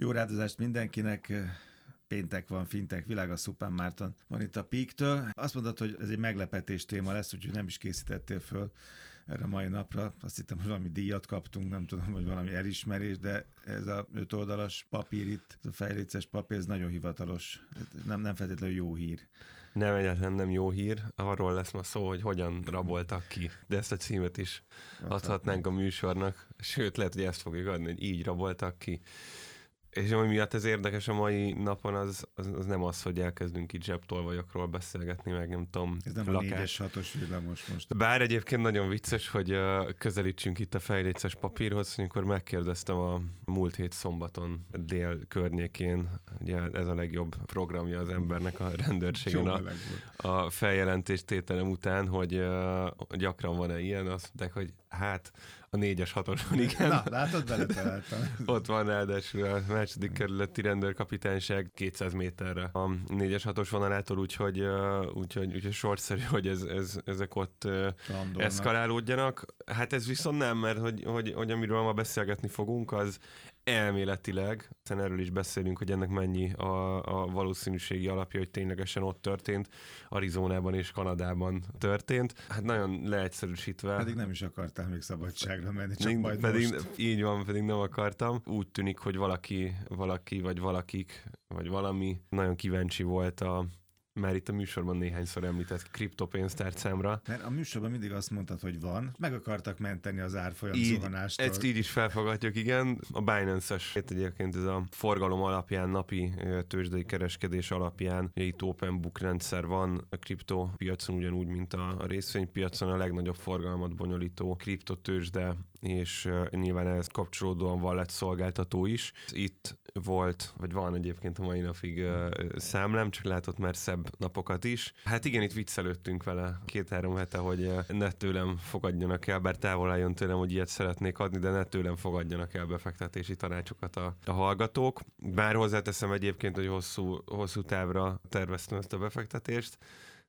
Jó rádozást mindenkinek. Péntek van, fintek, világ a Szupán Márton van itt a Píktől. Azt mondod, hogy ez egy meglepetés téma lesz, úgyhogy nem is készítettél föl erre a mai napra. Azt hittem, hogy valami díjat kaptunk, nem tudom, hogy valami elismerés, de ez a öt oldalas papír itt, ez a fejléces papír, ez nagyon hivatalos. Nem, nem feltétlenül jó hír. Nem, egyáltalán nem jó hír. Arról lesz ma szó, hogy hogyan raboltak ki. De ezt a címet is adhatnánk a műsornak. Sőt, lehet, hogy ezt fogjuk adni, hogy így raboltak ki. És ami miatt ez érdekes a mai napon, az, az, az nem az, hogy elkezdünk itt zsebtolvajokról beszélgetni, meg nem tudom, Ez nem lakás. a 4-es 6-os villamos most. Bár egyébként nagyon vicces, hogy uh, közelítsünk itt a fejléces papírhoz, amikor megkérdeztem a múlt hét szombaton dél környékén, ugye ez a legjobb programja az embernek a rendőrségen a, a feljelentés tételem után, hogy uh, gyakran van-e ilyen, azt mondták, hogy hát a négyes hatoson, igen. Na, látod, beletaláltam. Ott van ráadásul a második kerületi rendőrkapitányság 200 méterre a négyes hatos vonalától, úgyhogy, úgyhogy, úgyhogy sorszerű, hogy ez, ez, ezek ott Randolnak. eszkalálódjanak. Hát ez viszont nem, mert hogy, hogy, hogy amiről ma beszélgetni fogunk, az elméletileg, hiszen erről is beszélünk, hogy ennek mennyi a, a valószínűségi alapja, hogy ténylegesen ott történt, Arizonában és Kanadában történt. Hát nagyon leegyszerűsítve. Pedig nem is akartál még szabadságra menni, csak még, majd pedig, most. Így van, pedig nem akartam. Úgy tűnik, hogy valaki, valaki vagy valakik, vagy valami nagyon kíváncsi volt a már itt a műsorban néhányszor említett kriptopénztárcámra. Mert a műsorban mindig azt mondtad, hogy van, meg akartak menteni az árfolyam így, zuhanástól. Ezt így is felfogadjuk, igen. A Binance-es egyébként ez a forgalom alapján, napi tőzsdei kereskedés alapján, itt open book rendszer van a kriptopiacon, ugyanúgy, mint a részvénypiacon a legnagyobb forgalmat bonyolító kriptotőzsde és nyilván ehhez kapcsolódóan van lett szolgáltató is. Itt volt, vagy van egyébként a mai napig számlám, csak látott már szebb napokat is. Hát igen, itt viccelődtünk vele két-három hete, hogy ne tőlem fogadjanak el, bár távol álljon tőlem, hogy ilyet szeretnék adni, de ne tőlem fogadjanak el befektetési tanácsokat a, a hallgatók. Bár hozzáteszem egyébként, hogy hosszú, hosszú távra terveztem ezt a befektetést,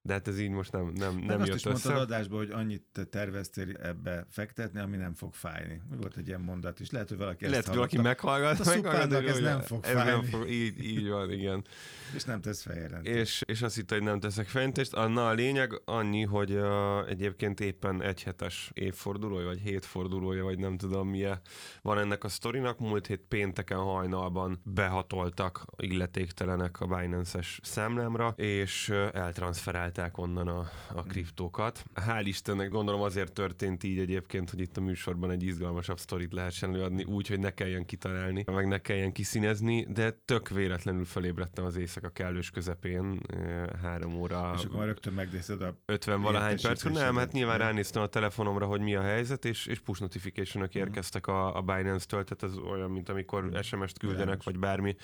de hát ez így most nem, nem, nem jött azt is mondtad adásban, hogy annyit te terveztél ebbe fektetni, ami nem fog fájni. Volt egy ilyen mondat is. Lehet, hogy valaki Lehet, hogy valaki meghallgat. A meg, ez nem fog ez fájni. Nem fog, így, így van, igen. és nem tesz feljelentést. És, és azt hitt, hogy nem teszek feljelentést. Na a lényeg annyi, hogy uh, egyébként éppen egy hetes évfordulója, vagy hétfordulója, vagy nem tudom milyen van ennek a sztorinak. Múlt hét pénteken hajnalban behatoltak illetéktelenek a Binance-es számlámra, és uh, eltranszferált eltalálták onnan a, a kriptókat. Hál' Istennek gondolom azért történt így egyébként, hogy itt a műsorban egy izgalmasabb sztorit lehessen előadni, úgy, hogy ne kelljen kitalálni, meg ne kelljen kiszínezni, de tök véletlenül felébredtem az éjszaka kellős közepén, három óra. És akkor rögtön megnézed a 50 valahány perc. Nem, hát nyilván ránéztem a telefonomra, hogy mi a helyzet, és, és push notification mhm. érkeztek a, a Binance-től, tehát ez olyan, mint amikor mhm. SMS-t küldenek, vagy bármi,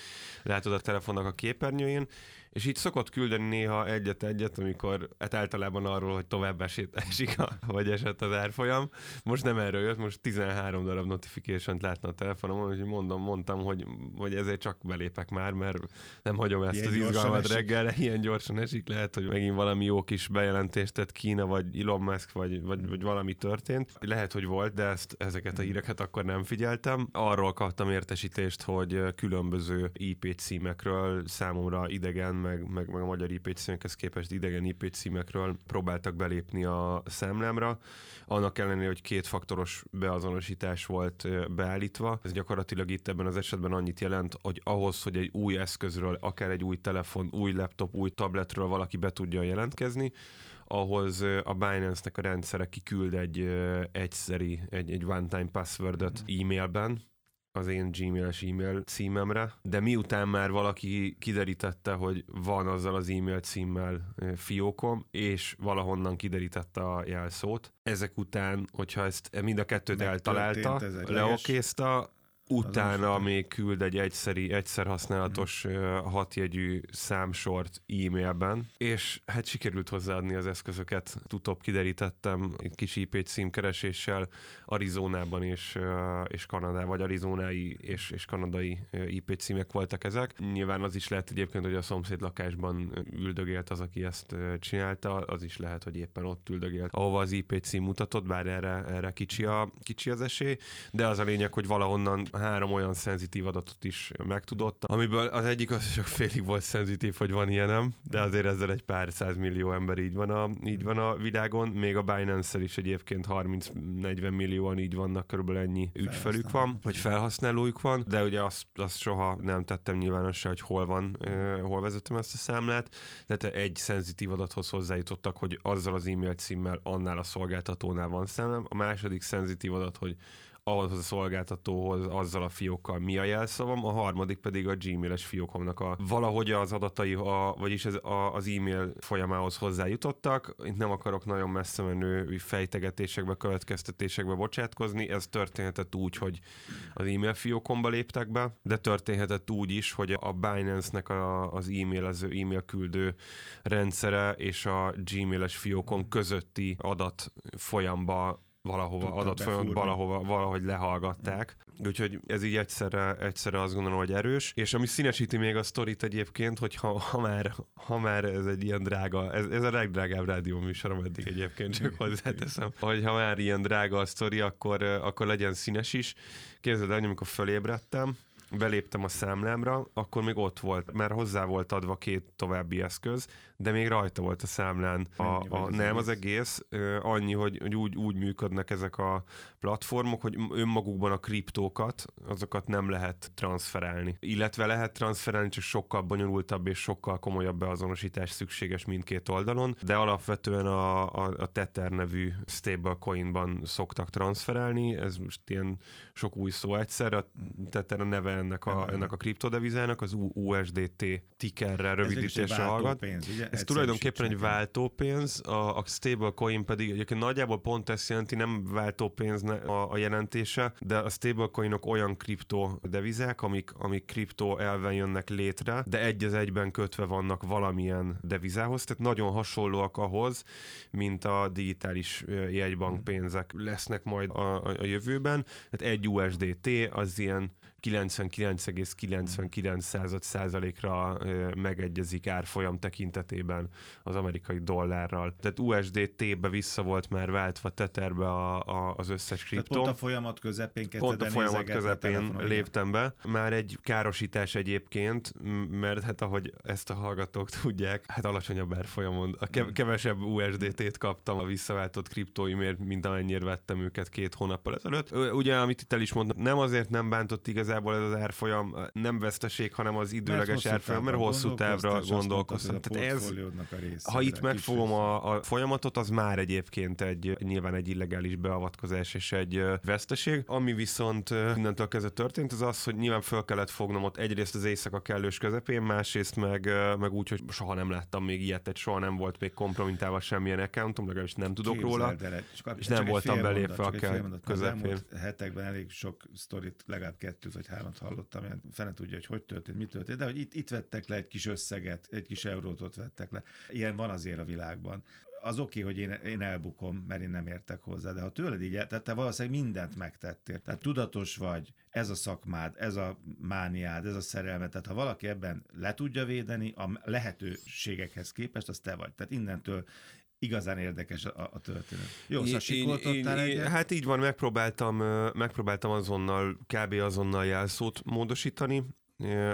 látod a telefonnak a képernyőjén, és így szokott küldeni néha egyet-egyet, amikor hát általában arról, hogy tovább esik, a, vagy esett az árfolyam. Most nem erről jött, most 13 darab notification-t látna a telefonomon, úgyhogy mondom, mondtam, hogy, hogy ezért csak belépek már, mert nem hagyom ezt ilyen az izgalmat reggelre, ilyen gyorsan esik, lehet, hogy megint valami jó kis bejelentést tett Kína, vagy Elon Musk, vagy, vagy, vagy valami történt. Lehet, hogy volt, de ezt, ezeket a híreket akkor nem figyeltem. Arról kaptam értesítést, hogy különböző IP címekről számomra idegen meg, meg, meg a magyar IP címekhez képest idegen IP címekről próbáltak belépni a számlámra. Annak ellenére, hogy kétfaktoros beazonosítás volt beállítva. Ez gyakorlatilag itt ebben az esetben annyit jelent, hogy ahhoz, hogy egy új eszközről, akár egy új telefon, új laptop, új tabletről valaki be tudja jelentkezni, ahhoz a Binance-nek a rendszere kiküld egy egyszeri, egy, egy one-time passwordot e-mailben, az én gmail-es e-mail címemre, de miután már valaki kiderítette, hogy van azzal az e-mail címmel fiókom, és valahonnan kiderítette a jelszót, ezek után, hogyha ezt mind a kettőt eltalálta, leokézta, Utána még küld egy egyszeri, egyszer használatos mm. hatjegyű számsort e-mailben, és hát sikerült hozzáadni az eszközöket. Utóbb kiderítettem egy kis IP címkereséssel Arizonában és, és Kanadában, vagy arizonai és, és kanadai IP címek voltak ezek. Nyilván az is lehet egyébként, hogy a szomszéd lakásban üldögélt az, aki ezt csinálta, az is lehet, hogy éppen ott üldögélt, ahova az IP cím mutatott, bár erre, erre kicsi, a, kicsi az esély, de az a lényeg, hogy valahonnan három olyan szenzitív adatot is megtudott, amiből az egyik az csak félig volt szenzitív, hogy van ilyenem, de azért ezzel egy pár millió ember így van a, így van a világon, még a Binance-el is egyébként 30-40 millióan így vannak, körülbelül ennyi ügyfelük van, vagy felhasználójuk van, de ugye azt, azt soha nem tettem nyilvánossá, hogy hol van, uh, hol vezetem ezt a számlát, tehát egy szenzitív adathoz hozzájutottak, hogy azzal az e-mail címmel annál a szolgáltatónál van számlám, a második szenzitív adat, hogy ahhoz a szolgáltatóhoz azzal a fiókkal mi a jelszavam, a harmadik pedig a gmail-es fiókomnak a valahogy az adatai, a, vagyis ez a, az e-mail folyamához hozzájutottak. Itt nem akarok nagyon messze menő fejtegetésekbe, következtetésekbe bocsátkozni. Ez történhetett úgy, hogy az e-mail fiókomba léptek be, de történhetett úgy is, hogy a Binance-nek a, az e-mail, az e-mail küldő rendszere és a gmail-es fiókon közötti adat folyamba valahova adott folyamat, valahova, valahogy lehallgatták. Úgyhogy ez így egyszerre, egyszerre azt gondolom, hogy erős. És ami színesíti még a sztorit egyébként, hogy ha, ha, már, ha már ez egy ilyen drága, ez, ez a legdrágább rádió műsorom eddig egyébként, csak hozzáteszem, hogy ha már ilyen drága a sztori, akkor, akkor legyen színes is. Képzeld el, amikor fölébredtem, beléptem a számlámra, akkor még ott volt, mert hozzá volt adva két további eszköz, de még rajta volt a számlán. A, a, nem az egész, annyi, hogy, hogy úgy, úgy működnek ezek a platformok, hogy önmagukban a kriptókat, azokat nem lehet transferálni. Illetve lehet transferálni, csak sokkal bonyolultabb és sokkal komolyabb beazonosítás szükséges mindkét oldalon, de alapvetően a, a, a Tether nevű stablecoinban szoktak transferálni, ez most ilyen sok új szó egyszer, a Tether a neve ennek a, ennek a kriptodevizának, az USDT tickerrel rövidítése hallgat. Pénz, ugye? Ez tulajdonképpen egy váltópénz, a, a stablecoin pedig egyébként nagyjából pont ezt jelenti, nem váltópénz a, a jelentése, de a stablecoinok olyan kriptodevizák, amik, amik kripto elven jönnek létre, de egy az egyben kötve vannak valamilyen devizához, tehát nagyon hasonlóak ahhoz, mint a digitális jegybank pénzek lesznek majd a, a, a jövőben. Tehát egy USDT az ilyen 99,99 százalékra megegyezik árfolyam tekintetében az amerikai dollárral. Tehát USDT-be vissza volt már váltva Tetherbe a, a, az összes kriptó. pont a folyamat közepén Pont a folyamat közepén léptem be. Már egy károsítás egyébként, mert hát ahogy ezt a hallgatók tudják, hát alacsonyabb árfolyamon, a kev- kevesebb USDT-t kaptam a visszaváltott kriptóimért, mint amennyire vettem őket két hónappal ezelőtt. Ugye, amit itt el is mondtam, nem azért nem bántott igazán igazából ez az árfolyam nem veszteség, hanem az időleges árfolyam, mert hosszú távra gondolkoztam. Tehát ez, a ha itt megfogom a, a folyamatot, az már egyébként egy nyilván egy illegális beavatkozás és egy veszteség. Ami viszont mindentől kezdve történt, az az, hogy nyilván föl kellett fognom ott egyrészt az éjszaka kellős közepén, másrészt meg, meg úgy, hogy soha nem láttam még ilyet, tehát soha nem volt még kompromitálva semmilyen accountom, legalábbis nem tudok Képzeld róla, el, és nem voltam belépve a közepén. hetekben elég sok sztorit, legalább kettő vagy vagy hármat hallottam, ilyen fene tudja, hogy hogy történt, mi történt, de hogy itt, itt vettek le egy kis összeget, egy kis eurót ott vettek le. Ilyen van azért a világban az oké, okay, hogy én, én elbukom, mert én nem értek hozzá, de ha tőled így, tehát te valószínűleg mindent megtettél. Tehát tudatos vagy, ez a szakmád, ez a mániád, ez a szerelmet, tehát ha valaki ebben le tudja védeni, a lehetőségekhez képest, az te vagy. Tehát innentől igazán érdekes a, a történet. Jó, szóval sikoltottál én, Hát így van, megpróbáltam, megpróbáltam azonnal, kb. azonnal jelszót módosítani,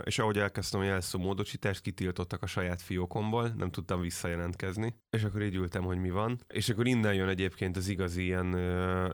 és ahogy elkezdtem a jelszó módosítást, kitiltottak a saját fiókomból, nem tudtam visszajelentkezni, és akkor így ültem, hogy mi van. És akkor innen jön egyébként az igazi ilyen,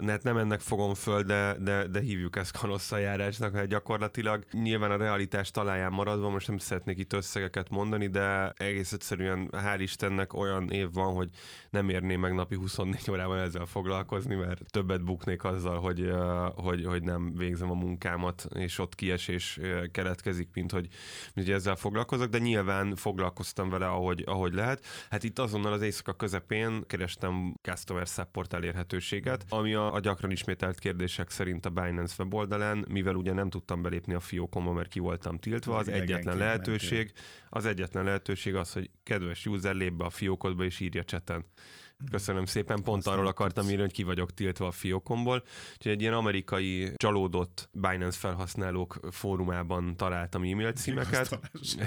hát nem ennek fogom föl, de, de, de hívjuk ezt kanosszajárásnak, hogy gyakorlatilag. Nyilván a realitás taláján maradva, most nem szeretnék itt összegeket mondani, de egész egyszerűen hál' Istennek olyan év van, hogy nem érném meg napi 24 órában ezzel foglalkozni, mert többet buknék azzal, hogy, hogy, hogy nem végzem a munkámat, és ott kiesés keletkezik létezik, mint hogy, mint hogy ezzel foglalkozok, de nyilván foglalkoztam vele, ahogy, ahogy lehet. Hát itt azonnal az éjszaka közepén kerestem customer support elérhetőséget, ami a, a gyakran ismételt kérdések szerint a Binance weboldalán, mivel ugye nem tudtam belépni a fiókomba, mert ki voltam tiltva, az egyetlen lehetőség, az egyetlen lehetőség az, hogy kedves user lép be a fiókodba és írja cseten Köszönöm szépen, pont Aztán arról akartam írni, hogy ki vagyok tiltva a fiókomból. Úgyhogy egy ilyen amerikai csalódott Binance felhasználók fórumában találtam e-mail címeket.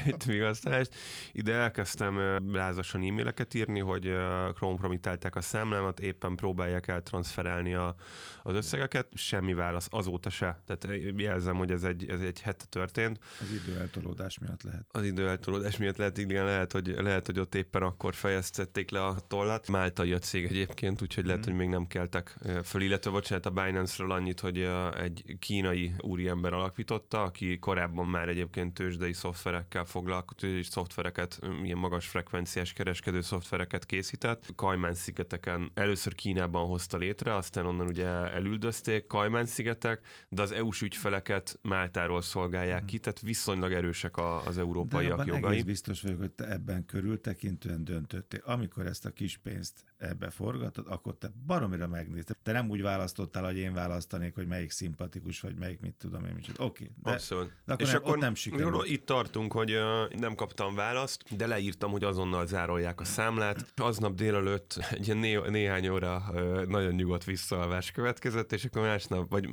Itt vigasztalást. Ide elkezdtem lázasan e-maileket írni, hogy kompromitálták a számlámat, éppen próbálják eltranszferálni a, az összegeket. Semmi válasz azóta se. Tehát jelzem, hogy ez egy, ez egy hete történt. Az időeltolódás miatt lehet. Az időeltolódás miatt lehet, igen, lehet, hogy, lehet, hogy ott éppen akkor fejeztették le a tollat. Máltai a cég egyébként, úgyhogy lehet, mm. hogy még nem keltek föl, illetve bocsánat, a Binance-ről annyit, hogy egy kínai úriember alakította, aki korábban már egyébként tőzsdei szoftverekkel foglalkozott, és szoftvereket, ilyen magas frekvenciás kereskedő szoftvereket készített. Kajmán szigeteken először Kínában hozta létre, aztán onnan ugye elüldözték Kajmán szigetek, de az EU-s ügyfeleket Máltáról szolgálják mm. ki, tehát viszonylag erősek az európaiak jogai. biztos vagyok, hogy te ebben körültekintően döntöttél. Amikor ezt a kis pénzt ebbe forgatod, akkor te baromira megnézted. Te nem úgy választottál, hogy én választanék, hogy melyik szimpatikus, vagy melyik mit tudom én. Oké, okay, de, Abszolút. de akkor és nem, akkor nem sikerült. Itt tartunk, hogy uh, nem kaptam választ, de leírtam, hogy azonnal zárolják a számlát. Aznap délelőtt egy né- néhány óra uh, nagyon nyugodt visszaalvás következett, és akkor másnap, vagy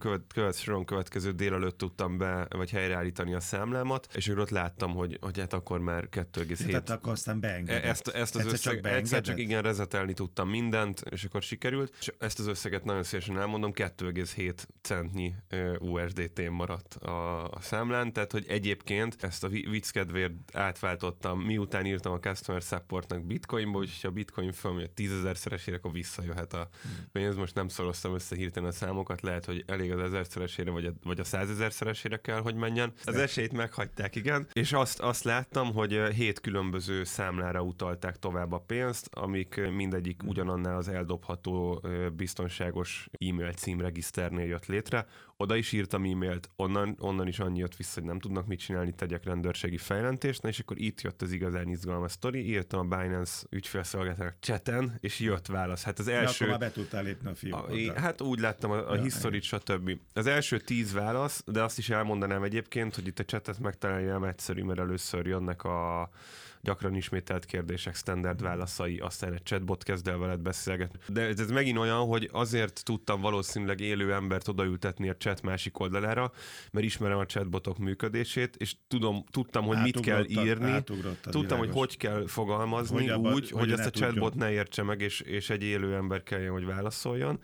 követ, követ, soron következő délelőtt tudtam be, vagy helyreállítani a számlámat, és akkor ott láttam, hogy, hogy hát akkor már 2,7. Tehát akkor aztán beengedett. Ezt, ezt az egyszer összeg, csak egyszer csak igen, rezetelni tudtam mindent, és akkor sikerült. És ezt az összeget nagyon szívesen elmondom, 2,7 centnyi USDT maradt a, a számlán, tehát hogy egyébként ezt a vicc kedvéért átváltottam, miután írtam a customer supportnak bitcoinba, úgyhogy ha a bitcoin fölmegy 10 szeresére, akkor visszajöhet a pénz. Most nem szoroztam össze hirtelen a számokat, lehet, hogy elég az ezerszeresére, vagy a, vagy a százezerszeresére kell, hogy menjen. Az esélyt meghagyták, igen. És azt, azt láttam, hogy hét különböző számlára utalták tovább a pénzt, amik mindegyik ugyanannál az eldobható biztonságos e-mail címregiszternél jött létre. Oda is írtam e-mailt, onnan, onnan is annyi jött vissza, hogy nem tudnak mit csinálni, tegyek rendőrségi fejlentést, na és akkor itt jött az igazán izgalmas sztori, írtam a Binance ügyfélszolgáltatónak cseten, és jött válasz. Hát az első... Ja, akkor már be tudtál lépni a fiókodra. Hát úgy láttam a, a ja, historit, stb. Az első tíz válasz, de azt is elmondanám egyébként, hogy itt a csetet megtalálni nem egyszerű, mert először jönnek a gyakran ismételt kérdések, standard válaszai, aztán egy chatbot kezd el veled beszélgetni. De ez, megint olyan, hogy azért tudtam valószínűleg élő embert odaültetni a chat másik oldalára, mert ismerem a chatbotok működését, és tudom, tudtam, hogy mit kell írni, tudtam, világos. hogy hogy kell fogalmazni hogy úgy, hogy, hogy ezt a chatbot ne értse meg, és, és egy élő ember kelljen, hogy válaszoljon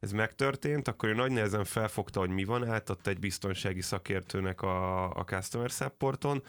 ez megtörtént, akkor ő nagy nehezen felfogta, hogy mi van, átadta egy biztonsági szakértőnek a, a customer supporton,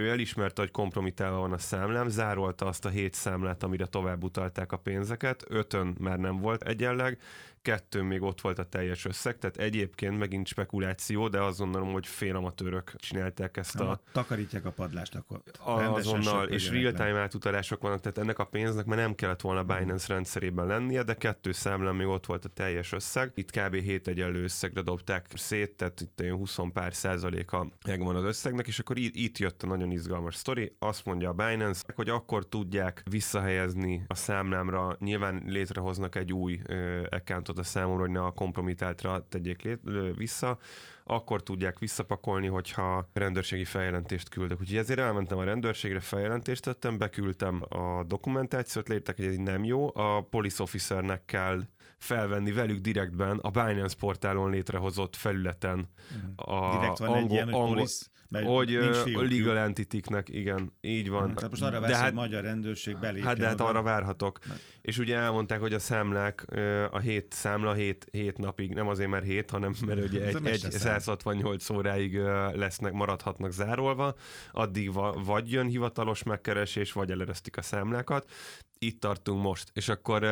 ő elismerte, hogy kompromitálva van a számlám, zárolta azt a hét számlát, amire tovább utalták a pénzeket, ötön már nem volt egyenleg, kettő még ott volt a teljes összeg, tehát egyébként megint spekuláció, de azt gondolom, hogy félamatőrök csinálták ezt a... Takarítják a padlást, akkor azonnal, és real-time átutalások vannak, tehát ennek a pénznek már nem kellett volna Binance rendszerében lennie, de kettő számlán még ott volt a teljes összeg. Itt kb. 7 egyenlő összegre dobták szét, tehát itt olyan 20 pár százaléka megvan az összegnek, és akkor itt, itt jött a nagyon izgalmas sztori. Azt mondja a Binance, hogy akkor tudják visszahelyezni a számlámra, nyilván létrehoznak egy új uh, accountot a számomra, hogy ne a kompromitáltra tegyék lét, vissza, akkor tudják visszapakolni, hogyha rendőrségi feljelentést küldök. Úgyhogy ezért elmentem a rendőrségre, feljelentést tettem, beküldtem a dokumentációt, léptek, hogy ez nem jó, a police officernek kell felvenni velük direktben a Binance portálon létrehozott felületen. A Direkt van angol, egy ilyen, angol, police mert hogy a legal entity igen, így van. Tehát most arra vesz, hát, hogy magyar rendőrség belépjen. Hát de hát arra várhatok. Mert... És ugye elmondták, hogy a számlák, a hét számla hét, hét napig, nem azért, mert hét, hanem mert ugye egy, egy 168 óráig lesznek, maradhatnak zárolva, addig vagy jön hivatalos megkeresés, vagy eleresztik a számlákat. Itt tartunk most. És akkor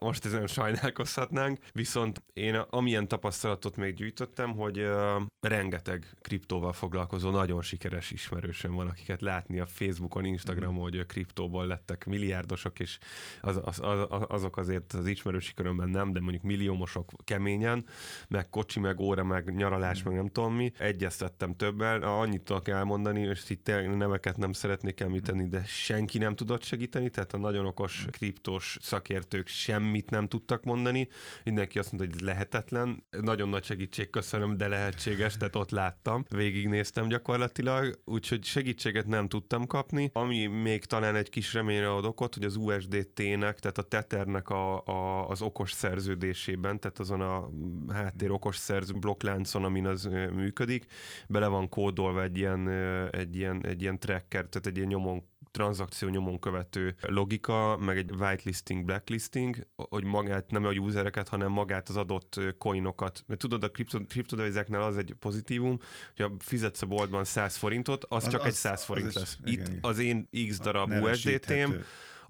most ezen sajnálkozhatnánk, viszont én amilyen tapasztalatot még gyűjtöttem, hogy uh, rengeteg kriptóval foglalkozó nagyon sikeres ismerősöm van, akiket látni a Facebookon, Instagramon, mm. hogy kriptóból lettek milliárdosok, és az, az, az, azok azért az ismerősi körömben nem, de mondjuk milliómosok keményen, meg kocsi, meg óra, meg nyaralás, mm. meg nem tudom mi. Egyeztettem többel, annyit tudok elmondani, és itt neveket nem szeretnék említeni, de senki nem tudott segíteni, tehát a nagyon okos kriptós szakértők sem semmit nem tudtak mondani. Mindenki azt mondta, hogy ez lehetetlen. Nagyon nagy segítség, köszönöm, de lehetséges. testet ott láttam, végignéztem gyakorlatilag, úgyhogy segítséget nem tudtam kapni. Ami még talán egy kis reményre ad okot, hogy az USDT-nek, tehát a Tethernek a, a, az okos szerződésében, tehát azon a háttér okos szerző blokkláncon, amin az működik, bele van kódolva egy ilyen, egy ilyen, egy ilyen tracker, tehát egy ilyen nyomon tranzakció nyomon követő logika, meg egy whitelisting, blacklisting, hogy magát, nem a usereket, hanem magát az adott coinokat. Mert tudod, a kriptodevizeknél az egy pozitívum, hogy a fizetsz a boltban 100 forintot, az, az csak az, egy 100 forint az lesz. Is, Itt igen, az én x darab USDT-m,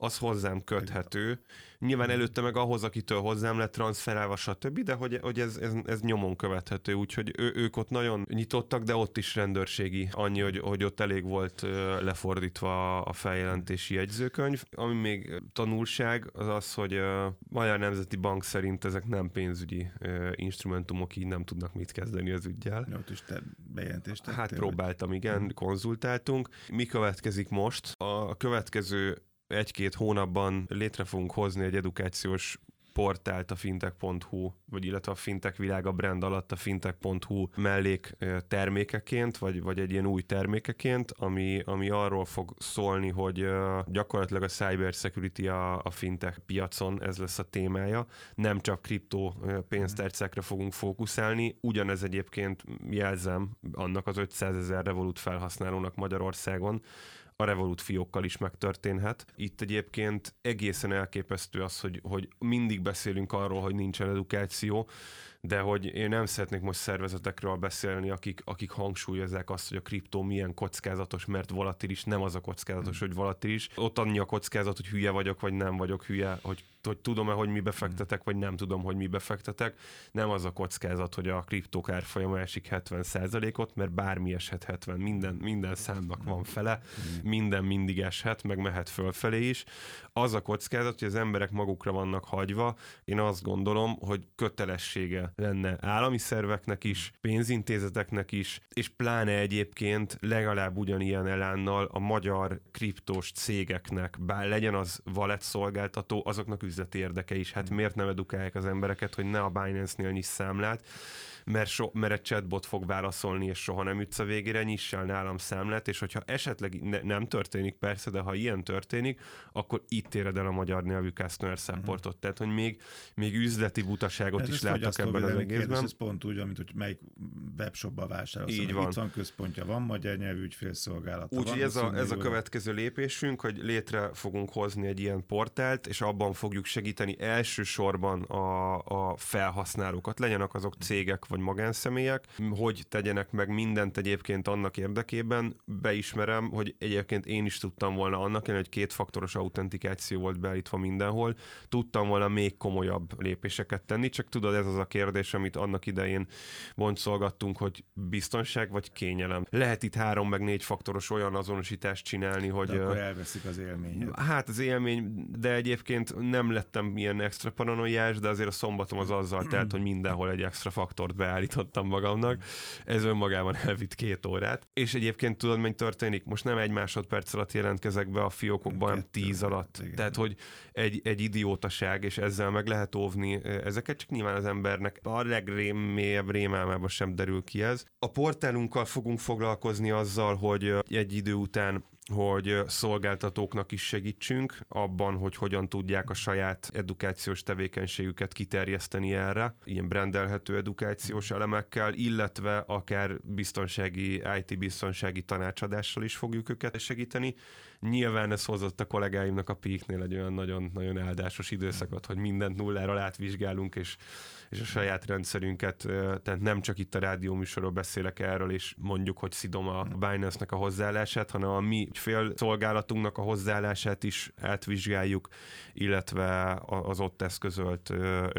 az hozzám köthető. Nyilván mhm. előtte meg ahhoz, akitől hozzám lett transferálva, stb., de hogy, hogy ez, ez, ez nyomon követhető, úgyhogy ő, ők ott nagyon nyitottak, de ott is rendőrségi, annyi, hogy, hogy ott elég volt lefordítva a feljelentési jegyzőkönyv. Ami még tanulság, az az, hogy a Magyar Nemzeti Bank szerint ezek nem pénzügyi instrumentumok, így nem tudnak mit kezdeni az ügyjel. Ja, ott is te bejelentést Hát próbáltam, igen, hmm. konzultáltunk. Mi következik most? A következő egy-két hónapban létre fogunk hozni egy edukációs portált a fintech.hu, vagy illetve a fintech világ a brand alatt a fintech.hu mellék termékeként, vagy, vagy egy ilyen új termékeként, ami, ami arról fog szólni, hogy gyakorlatilag a cyber security a, a fintech piacon, ez lesz a témája. Nem csak kriptó pénztárcákra fogunk fókuszálni, ugyanez egyébként jelzem annak az 500 ezer Revolut felhasználónak Magyarországon, a Revolut fiókkal is megtörténhet. Itt egyébként egészen elképesztő az, hogy, hogy mindig beszélünk arról, hogy nincsen edukáció, de hogy én nem szeretnék most szervezetekről beszélni, akik, akik hangsúlyozzák azt, hogy a kriptó milyen kockázatos, mert volatilis, nem az a kockázatos, hmm. hogy volatilis. Ott annyi a kockázat, hogy hülye vagyok, vagy nem vagyok hülye, hogy hogy tudom-e, hogy mi befektetek, vagy nem tudom, hogy mi befektetek. Nem az a kockázat, hogy a kriptók árfolyama esik 70%-ot, mert bármi eshet 70, minden, minden számnak van fele, minden mindig eshet, meg mehet fölfelé is. Az a kockázat, hogy az emberek magukra vannak hagyva, én azt gondolom, hogy kötelessége lenne állami szerveknek is, pénzintézeteknek is, és pláne egyébként legalább ugyanilyen elánnal a magyar kriptós cégeknek, bár legyen az valet szolgáltató, azoknak üzleti érdeke is. Hát miért nem edukálják az embereket, hogy ne a Binance-nél nyiss számlát, mert, so, mert egy chatbot fog válaszolni, és soha nem ütsz a végére, nyissál nálam számlát, és hogyha esetleg ne, nem történik persze, de ha ilyen történik, akkor itt éred el a magyar nyelvű customer supportot. Uh-huh. Tehát, hogy még, még üzleti butaságot ez is látok ebben az egészben. Ez pont úgy, mint hogy melyik webshopba vásárolsz. Így van. Itt van központja, van magyar nyelvű ügyfélszolgálata. Úgyhogy ez, a, ez a következő lépésünk, hogy létre fogunk hozni egy ilyen portált, és abban fogjuk segíteni elsősorban a, a felhasználókat, legyenek azok cégek vagy magánszemélyek, hogy tegyenek meg mindent egyébként annak érdekében. Beismerem, hogy egyébként én is tudtam volna annak, hogy kétfaktoros autentikáció volt beállítva mindenhol, tudtam volna még komolyabb lépéseket tenni, csak tudod, ez az a kérdés, amit annak idején boncolgattunk, hogy biztonság vagy kényelem. Lehet itt három meg négy faktoros olyan azonosítást csinálni, hogy... De akkor elveszik az élményt. Hát az élmény, de egyébként nem lettem ilyen extra paranoiás, de azért a szombatom az azzal telt, hogy mindenhol egy extra faktort beállítottam magamnak. Ez önmagában elvitt két órát. És egyébként tudod, mennyi történik? Most nem egy másodperc alatt jelentkezek be a fiókokba, hanem tíz alatt. Igen. Tehát, hogy egy, egy idiótaság, és ezzel meg lehet óvni ezeket, csak nyilván az embernek a legmélyebb rémálmában sem derül ki ez. A portálunkkal fogunk foglalkozni azzal, hogy egy idő után hogy szolgáltatóknak is segítsünk abban, hogy hogyan tudják a saját edukációs tevékenységüket kiterjeszteni erre, ilyen brendelhető edukációs elemekkel, illetve akár biztonsági, IT biztonsági tanácsadással is fogjuk őket segíteni. Nyilván ez hozott a kollégáimnak a Peaknél egy olyan nagyon-nagyon áldásos időszakot, hogy mindent nulláról átvizsgálunk, és és a saját rendszerünket, tehát nem csak itt a rádió műsorról beszélek erről, és mondjuk, hogy szidom a Binance-nek a hozzáállását, hanem a mi fél szolgálatunknak a hozzáállását is átvizsgáljuk, illetve az ott eszközölt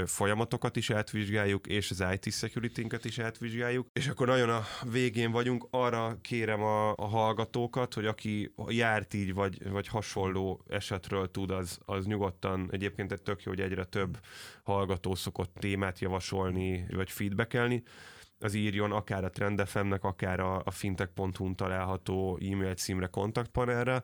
folyamatokat is átvizsgáljuk, és az IT security is átvizsgáljuk. És akkor nagyon a végén vagyunk, arra kérem a, a hallgatókat, hogy aki járt így, vagy, vagy hasonló esetről tud, az, az nyugodtan, egyébként egy tök jó, hogy egyre több hallgató szokott témát javasolni, vagy feedbackelni, az írjon akár a Trendefemnek, akár a, a fintech.hu-n található e-mail címre, kontaktpanelre,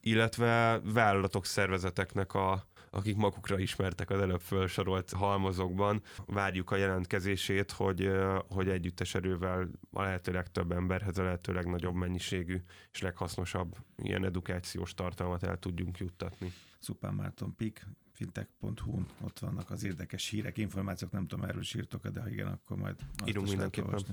illetve vállalatok, szervezeteknek a, akik magukra ismertek az előbb felsorolt halmazokban. Várjuk a jelentkezését, hogy, hogy együttes erővel a lehető legtöbb emberhez a lehető legnagyobb mennyiségű és leghasznosabb ilyen edukációs tartalmat el tudjunk juttatni. Szupán Márton Pik, fintech.hu-n ott vannak az érdekes hírek, információk, nem tudom, erről sírtok de ha igen, akkor majd írunk mindenképpen.